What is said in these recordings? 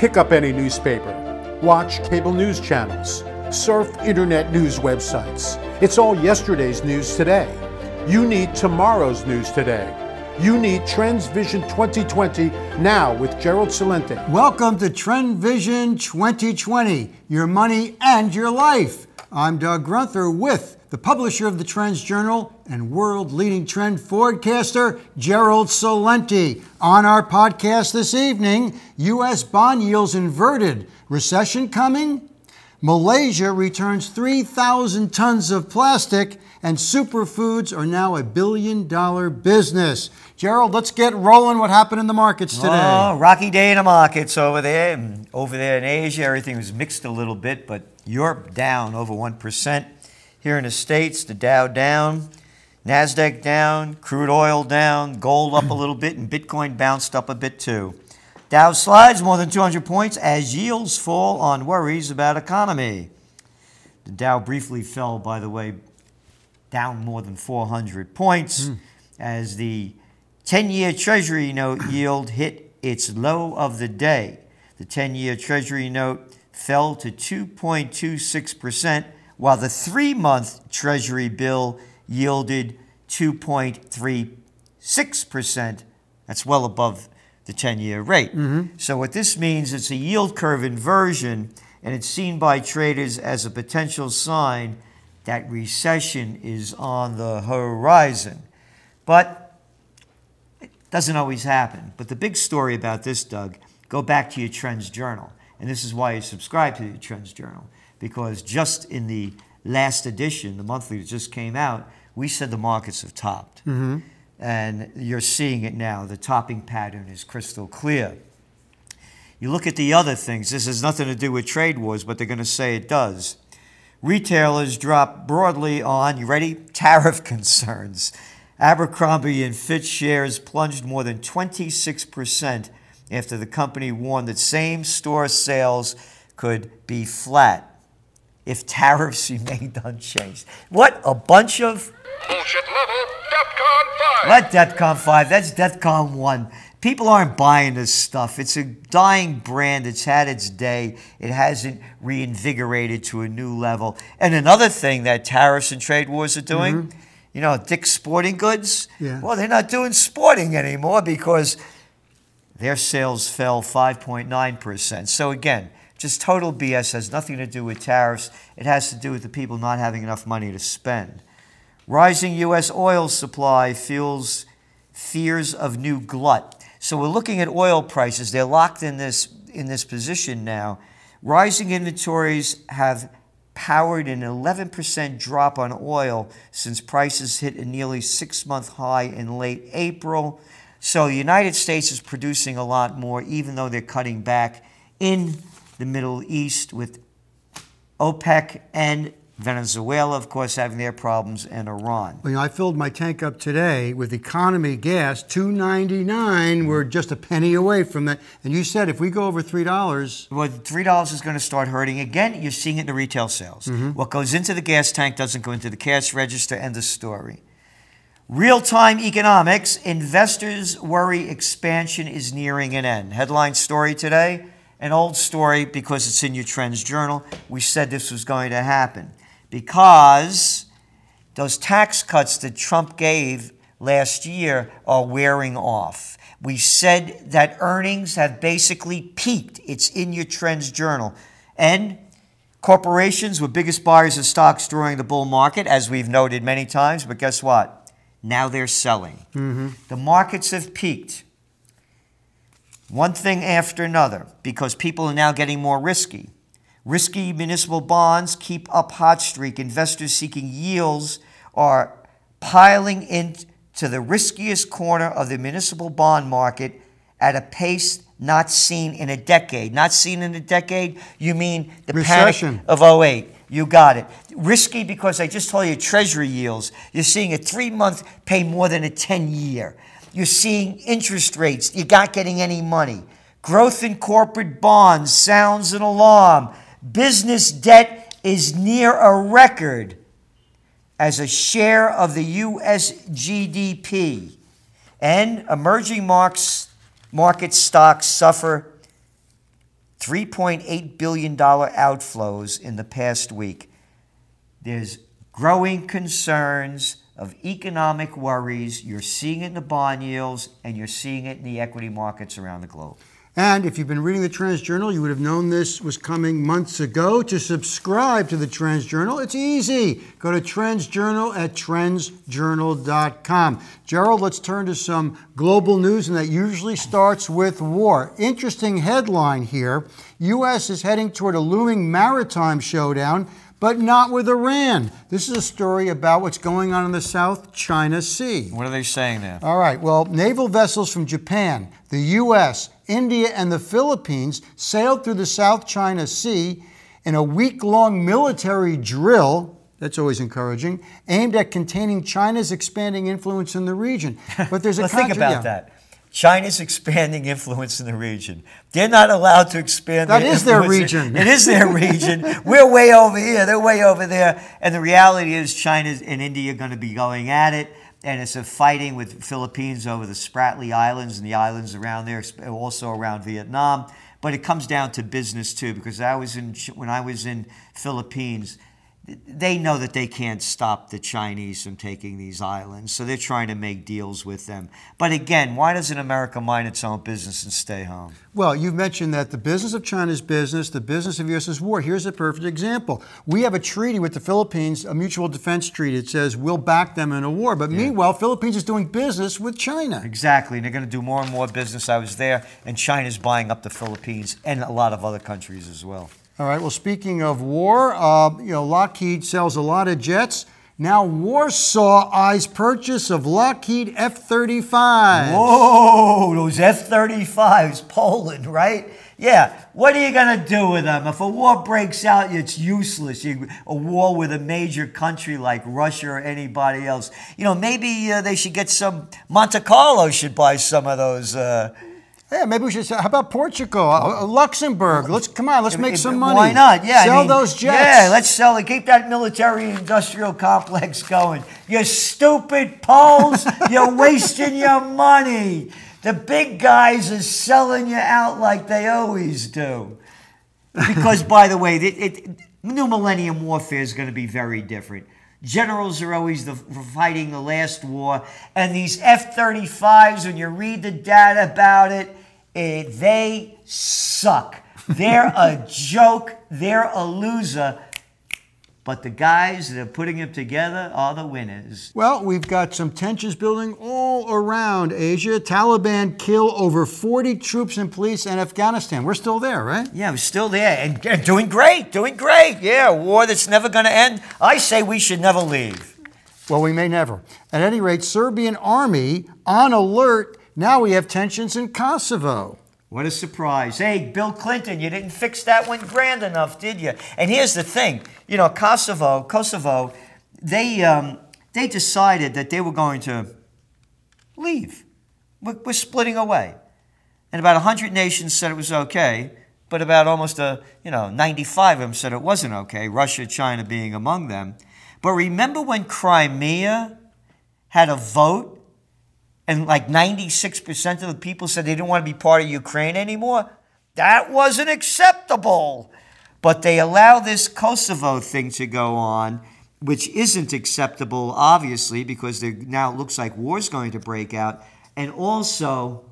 pick up any newspaper, watch cable news channels, surf internet news websites. It's all yesterday's news today. You need tomorrow's news today. You need Trends Vision 2020 now with Gerald Celente. Welcome to Trend Vision 2020, your money and your life. I'm Doug Grunther with the publisher of the Trends Journal and world leading trend forecaster, Gerald Celente. On our podcast this evening, U.S. bond yields inverted. Recession coming? Malaysia returns 3,000 tons of plastic, and superfoods are now a billion dollar business. Gerald, let's get rolling. What happened in the markets oh, today? Oh, rocky day in the markets over there. Mm, over there in Asia, everything was mixed a little bit, but Europe down over 1%. Here in the States, the Dow down, NASDAQ down, crude oil down, gold up a little bit, and Bitcoin bounced up a bit too. Dow slides more than 200 points as yields fall on worries about economy. The Dow briefly fell, by the way, down more than 400 points hmm. as the 10 year Treasury note yield hit its low of the day. The 10 year Treasury note fell to 2.26%, while the three month Treasury bill yielded 2.36%. That's well above the 10 year rate. Mm-hmm. So, what this means it's a yield curve inversion, and it's seen by traders as a potential sign that recession is on the horizon. But it doesn't always happen. But the big story about this, Doug, go back to your Trends Journal. And this is why you subscribe to the Trends Journal, because just in the last edition, the monthly that just came out, we said the markets have topped. Mm-hmm. And you're seeing it now. The topping pattern is crystal clear. You look at the other things, this has nothing to do with trade wars, but they're going to say it does. Retailers drop broadly on, you ready? Tariff concerns. Abercrombie and Fitch shares plunged more than 26% after the company warned that same store sales could be flat if tariffs remained unchanged. What a bunch of Bullshit level, DEFCON 5. what DEFCON 5? That's DEFCON 1. People aren't buying this stuff. It's a dying brand. It's had its day. It hasn't reinvigorated to a new level. And another thing that tariffs and trade wars are doing, mm-hmm. you know, Dick's Sporting Goods, Yeah. well, they're not doing sporting anymore because their sales fell 5.9%. So again, just total BS has nothing to do with tariffs. It has to do with the people not having enough money to spend. Rising U.S. oil supply fuels fears of new glut. So we're looking at oil prices. They're locked in this in this position now. Rising inventories have powered an 11% drop on oil since prices hit a nearly six-month high in late April. So the United States is producing a lot more, even though they're cutting back in the Middle East with OPEC and Venezuela, of course, having their problems, and Iran. You know, I filled my tank up today with economy gas, two ninety nine. We're just a penny away from that. And you said if we go over three dollars, Well, three dollars is going to start hurting again. You're seeing it in the retail sales. Mm-hmm. What goes into the gas tank doesn't go into the cash register. End of story. Real-time economics: Investors worry expansion is nearing an end. Headline story today: An old story because it's in your Trends Journal. We said this was going to happen because those tax cuts that Trump gave last year are wearing off. We said that earnings have basically peaked. It's in your Trends Journal. And corporations were biggest buyers of stocks during the bull market, as we've noted many times, but guess what? Now they're selling. Mm-hmm. The markets have peaked. One thing after another, because people are now getting more risky. Risky municipal bonds keep up hot streak. Investors seeking yields are piling into the riskiest corner of the municipal bond market at a pace not seen in a decade. Not seen in a decade? You mean the Recession. panic of 08. You got it. Risky because I just told you treasury yields. You're seeing a three month pay more than a 10 year. You're seeing interest rates. You're not getting any money. Growth in corporate bonds sounds an alarm. Business debt is near a record as a share of the US GDP. And emerging marks, market stocks suffer $3.8 billion outflows in the past week. There's growing concerns of economic worries. You're seeing it in the bond yields and you're seeing it in the equity markets around the globe. And if you've been reading the Trends Journal, you would have known this was coming months ago. To subscribe to the Trends Journal, it's easy. Go to Trends Journal at trendsjournal.com. Gerald, let's turn to some global news, and that usually starts with war. Interesting headline here U.S. is heading toward a looming maritime showdown but not with Iran. This is a story about what's going on in the South China Sea. What are they saying there? All right, well, naval vessels from Japan, the U.S., India, and the Philippines sailed through the South China Sea in a week long military drill. That's always encouraging, aimed at containing China's expanding influence in the region. But there's a think about yeah. that. China's expanding influence in the region. They're not allowed to expand. That their is their region. It is their region. We're way over here. They're way over there. And the reality is, China and India are going to be going at it. And it's a fighting with Philippines over the Spratly Islands and the islands around there, also around Vietnam. But it comes down to business too, because I was in when I was in Philippines they know that they can't stop the Chinese from taking these islands, so they're trying to make deals with them. But again, why doesn't America mind its own business and stay home? Well, you've mentioned that the business of China's business, the business of U.S. is war. Here's a perfect example. We have a treaty with the Philippines, a mutual defense treaty. It says we'll back them in a war. But meanwhile, Philippines is doing business with China. Exactly, and they're going to do more and more business. I was there, and China's buying up the Philippines and a lot of other countries as well. All right. Well, speaking of war, uh, you know, Lockheed sells a lot of jets. Now, Warsaw eyes purchase of Lockheed F-35. Whoa, those F-35s, Poland, right? Yeah. What are you gonna do with them? If a war breaks out, it's useless. You, a war with a major country like Russia or anybody else. You know, maybe uh, they should get some. Monte Carlo should buy some of those. Uh, Yeah, maybe we should say, how about Portugal, uh, Luxembourg? Let's come on, let's make some money. Why not? Yeah, I sell mean, those jets. Yeah, let's sell it. Keep that military-industrial complex going. You stupid Poles, you're wasting your money. The big guys are selling you out like they always do. Because, by the way, it, it, new millennium warfare is going to be very different. Generals are always the, fighting the last war, and these F-35s, when you read the data about it, eh, they suck. They're a joke. They're a loser. But the guys that are putting them together are the winners. Well, we've got some tensions building all around Asia. Taliban kill over 40 troops and police in Afghanistan. We're still there, right? Yeah, we're still there and, and doing great, doing great. Yeah, war that's never going to end. I say we should never leave. Well, we may never. At any rate, Serbian army on alert. Now we have tensions in Kosovo. What a surprise. Hey, Bill Clinton, you didn't fix that one grand enough, did you? And here's the thing you know, Kosovo, Kosovo, they, um, they decided that they were going to leave. We're, we're splitting away. And about 100 nations said it was okay, but about almost a, you know, 95 of them said it wasn't okay, Russia, China being among them. But remember when Crimea had a vote and like 96% of the people said they didn't want to be part of Ukraine anymore? That wasn't acceptable. But they allow this Kosovo thing to go on, which isn't acceptable, obviously, because now it looks like war's going to break out. And also,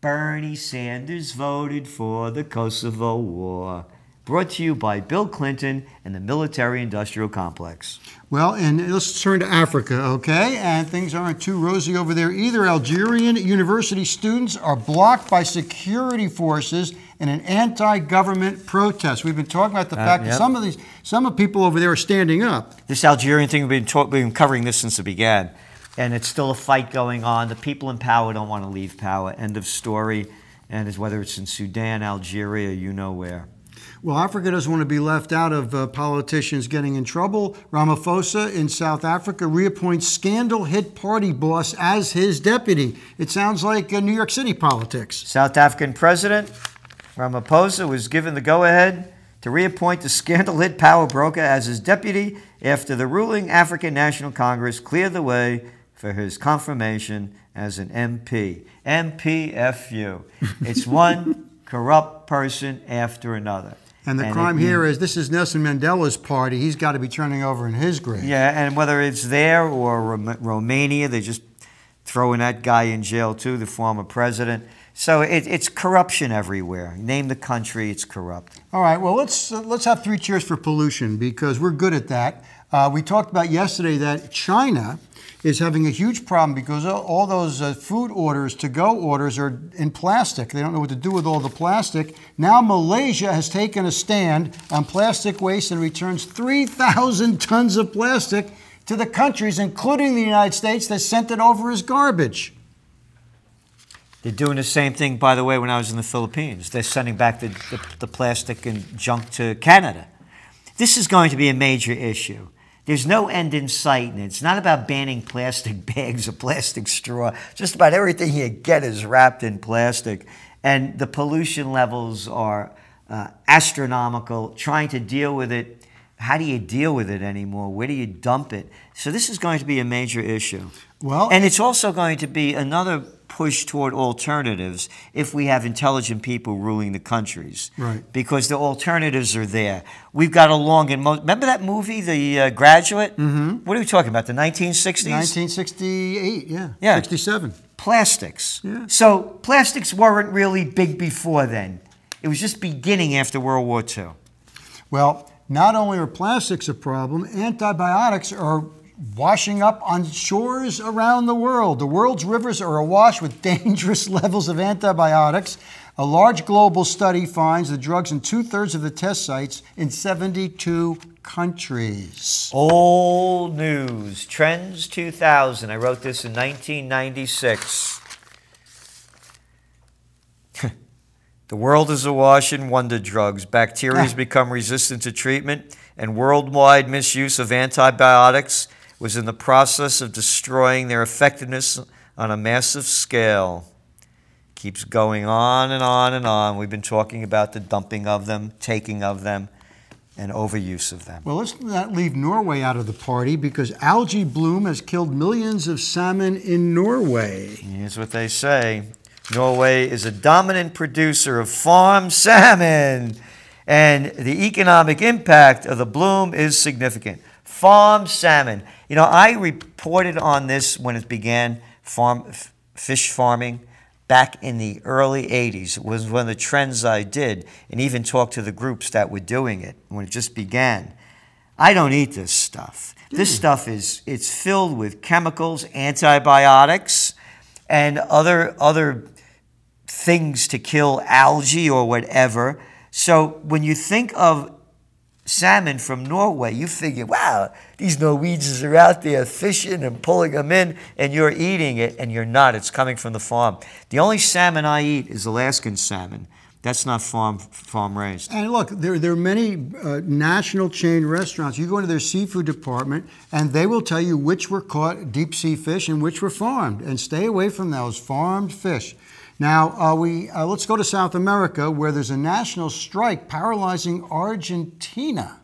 Bernie Sanders voted for the Kosovo War. Brought to you by Bill Clinton and the military industrial complex. Well, and let's turn to Africa, okay? And things aren't too rosy over there either. Algerian university students are blocked by security forces in an anti-government protest. We've been talking about the Uh, fact that some of these, some of people over there are standing up. This Algerian thing, we've been, we've been covering this since it began. And it's still a fight going on. The people in power don't want to leave power. End of story. And it's, whether it's in Sudan, Algeria, you know where. Well, Africa doesn't want to be left out of uh, politicians getting in trouble. Ramaphosa in South Africa reappoints scandal hit party boss as his deputy. It sounds like uh, New York City politics. South African President Ramaphosa was given the go ahead to reappoint the scandal hit power broker as his deputy after the ruling African National Congress cleared the way for his confirmation as an MP. MPFU. It's one corrupt person after another. And the it crime means- here is this is Nelson Mandela's party. He's got to be turning over in his grave. Yeah, and whether it's there or Rom- Romania, they're just throwing that guy in jail too, the former president. So it, it's corruption everywhere. Name the country, it's corrupt. All right. Well, let's uh, let's have three cheers for pollution because we're good at that. Uh, we talked about yesterday that China is having a huge problem because all, those uh, food orders, to-go orders, are in plastic. They don't know what to do with all the plastic. Now Malaysia has taken a stand on plastic waste and returns 3,000 tons of plastic to the countries, including the United States, that sent it over as garbage. They're doing the same thing, by the way, when I was in the Philippines. They're sending back the, the, the plastic and junk to Canada. This is going to be a major issue. There's no end in sight, and it's not about banning plastic bags or plastic straw. Just about everything you get is wrapped in plastic. And the pollution levels are uh, astronomical. Trying to deal with it, how do you deal with it anymore? Where do you dump it? So, this is going to be a major issue. Well, And it's also going to be another push toward alternatives if we have intelligent people ruling the countries. Right. Because the alternatives are there. We've got a long and most. Remember that movie, The uh, Graduate? Mm-hmm. What are we talking about? The 1960s? 1968, yeah. Yeah. 67. plastics. Yeah. So plastics weren't really big before then. It was just beginning after World War II. Well, not only are plastics a problem, antibiotics are washing up on shores around the world. The world's rivers are awash with dangerous levels of antibiotics. A large global study finds the drugs in two thirds of the test sites in 72 countries. Old news. Trends 2000. I wrote this in 1996. the world is awash in wonder drugs. Bacteria has become resistant to treatment, and worldwide misuse of antibiotics was in the process of destroying their effectiveness on a massive scale. Keeps going on and on and on. We've been talking about the dumping of them, taking of them, and overuse of them. Well, let's not leave Norway out of the party because algae bloom has killed millions of salmon in Norway. Here's what they say Norway is a dominant producer of farm salmon, and the economic impact of the bloom is significant. Farm salmon. You know, I reported on this when it began farm fish farming back in the early 80s. It was one of the trends I did, and even talked to the groups that were doing it when it just began. I don't eat this stuff. This hmm. stuff is it's filled with chemicals, antibiotics, and other other things to kill algae or whatever. So when you think of salmon from Norway, you figure, wow, these Norwegians are out there fishing and pulling them in, and you're eating it, and you're not. It's coming from the farm. The only salmon I eat is Alaskan salmon. That's not farm farm raised. And look, there, there are many uh, national chain restaurants. You go into their seafood department, and they will tell you which were caught deep sea fish and which were farmed. And stay away from those farmed fish. Now, uh, we uh, let's go to South America, where there's a national strike paralyzing Argentina.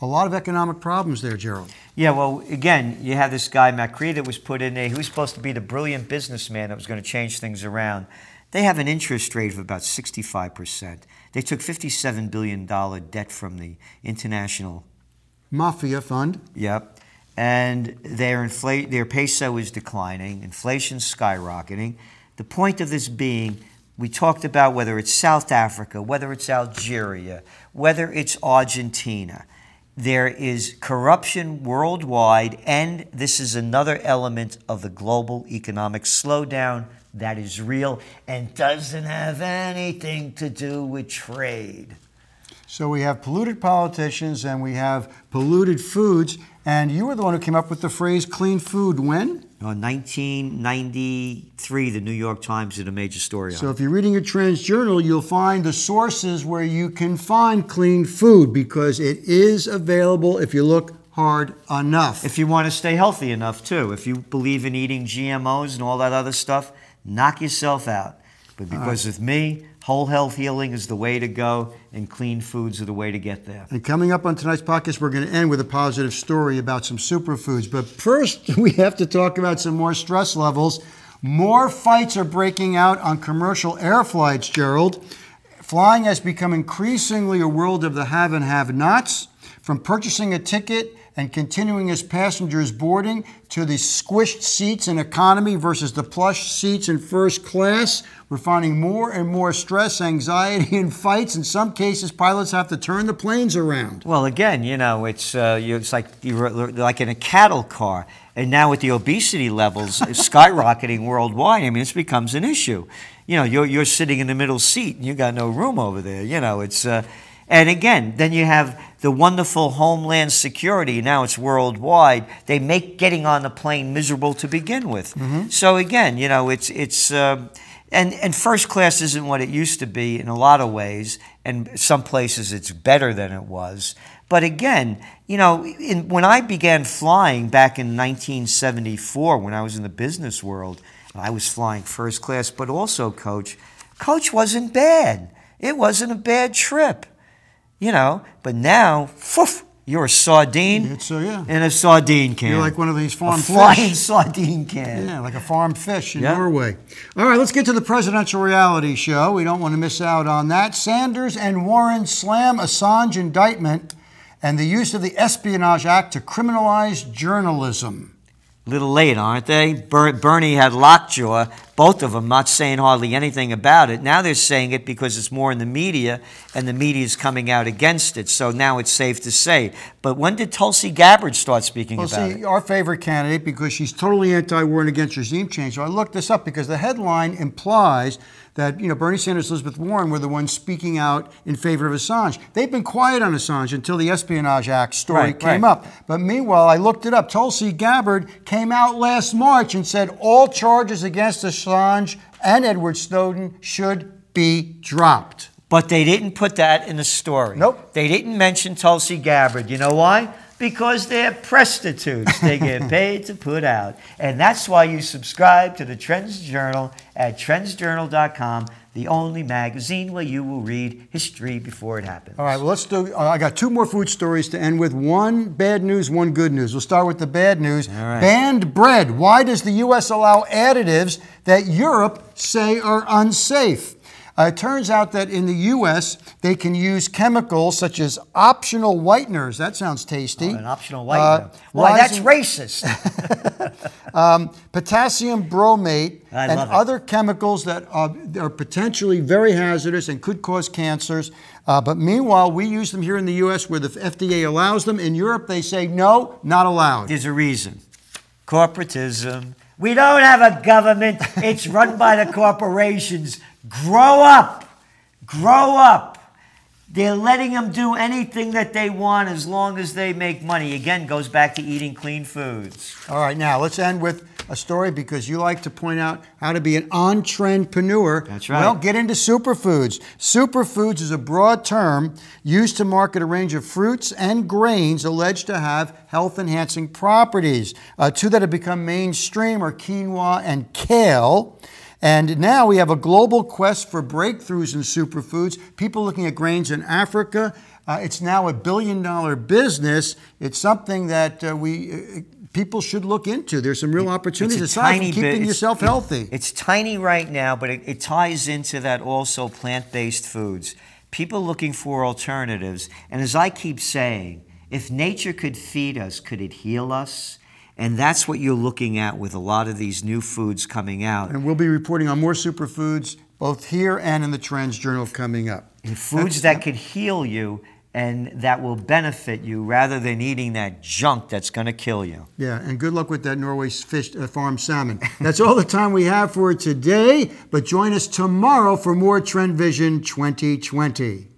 A lot of economic problems there, Gerald. Yeah, well, again, you have this guy Macri that was put in there. He was supposed to be the brilliant businessman that was going to change things around. They have an interest rate of about 65%. They took $57 billion debt from the international Mafia fund. Yep. And their inflate their peso is declining, inflation's skyrocketing. The point of this being, we talked about whether it's South Africa, whether it's Algeria, whether it's Argentina. There is corruption worldwide, and this is another element of the global economic slowdown that is real and doesn't have anything to do with trade. So we have polluted politicians and we have polluted foods. And you were the one who came up with the phrase clean food when? In 1993, the New York Times did a major story on So it. if you're reading a Trends Journal, you'll find the sources where you can find clean food because it is available if you look hard enough. If you want to stay healthy enough, too. If you believe in eating GMOs and all that other stuff, knock yourself out. But because with me, whole health healing is the way to go, and clean foods are the way to get there. and coming up on tonight's podcast, we're going to end with a positive story about some superfoods. But first, we have to talk about some more stress levels. More fights are breaking out on commercial air flights, Gerald. Flying has become increasingly a world of the have and have nots. From purchasing a ticket and continuing as passengers boarding to the squished seats in economy versus the plush seats in first class, we're finding more and more stress, anxiety, and fights. In some cases, pilots have to turn the planes around. Well, again, you know, it's uh, you, it's like you're like in a cattle car, and now with the obesity levels skyrocketing worldwide, I mean, this becomes an issue. You know, you're you're sitting in the middle seat, and you got no room over there. You know, it's. Uh, and again, then you have the wonderful Homeland Security. Now it's worldwide. They make getting on the plane miserable to begin with. So again, you know, it's it's. Uh, and, and first class isn't what it used to be in a lot of ways, and some places it's better than it was. But again, you know, in, when I began flying back in 1974, when I was in the business world, I was flying first class, but also coach. Coach wasn't bad. It wasn't a bad trip you know. But now, you're a sardine It's, uh, yeah. in a sardine can. You're like one of these farm a flying fish. sardine can. Yeah, like a farm fish in Yeah. Norway. All right, let's get to the presidential reality show. We don't want to miss out on that. Sanders and Warren slam Assange indictment and the use of the Espionage Act to criminalize journalism. Little late, aren't they? Ber- Bernie had lockjaw, both of them not saying hardly anything about it. Now they're saying it because it's more in the media, and the media is coming out against it. So now it's safe to say. But when did Tulsi Gabbard start speaking Well, about see, it? our favorite candidate, because she's totally anti-war and against regime change. So I looked this up because the headline implies that you know Bernie Sanders, Elizabeth Warren were the ones speaking out in favor of Assange. They've been quiet on Assange until the Espionage Act story Right, came right. up. But meanwhile, I looked it up. Tulsi Gabbard came out last March and said all charges against Assange and Edward Snowden should be dropped. But they didn't put that in the story. Nope. They didn't mention Tulsi Gabbard. You know why? Because they're prostitutes. They get paid to put out. And that's why you subscribe to the Trends Journal at trendsjournal.com, the only magazine where you will read history before it happens. All right, well, let's do. Uh, I got two more food stories to end with. One bad news, one good news. We'll start with the bad news. right. Banned bread. Why does the U.S. allow additives that Europe say are unsafe? Uh, it turns out that in the U.S., they can use chemicals such as optional whiteners. That sounds tasty. An optional Uh, whitener. Why, that's racist. um, potassium bromate I and other chemicals that are, are potentially very hazardous and could cause cancers. Uh, but meanwhile, we use them here in the U.S. where the FDA allows them. In Europe, they say no, not allowed. There's a reason. Corporatism. We don't have a government. It's run by the corporations. Grow up. Grow up. They're letting them do anything that they want as long as they make money. Again, goes back to eating clean foods. All right, now let's end with a story because you like to point out how to be an on trendpreneur. That's right. Well, get into superfoods. Superfoods is a broad term used to market a range of fruits and grains alleged to have health enhancing properties. Uh, two that have become mainstream are quinoa and kale. And now we have a global quest for breakthroughs in superfoods. People looking at grains in Africa. Uh, it's now a billion dollar business. It's something that uh, we uh, people should look into. There's some real opportunities It's aside tiny from keeping bit- yourself healthy. It's tiny right now, but it, it ties into that also plant based foods. People looking for alternatives. And as I keep saying, if nature could feed us, could it heal us? And that's what you're looking at with a lot of these new foods coming out. and we'll be reporting on more superfoods both here and in the Trends Journal coming up. And foods that could heal you and that will benefit you rather than eating that junk that's going to kill you. Yeah, and good luck with that Norway fish uh, farm salmon. That's all the time we have for today, but join us tomorrow for more Trend Vision 2020.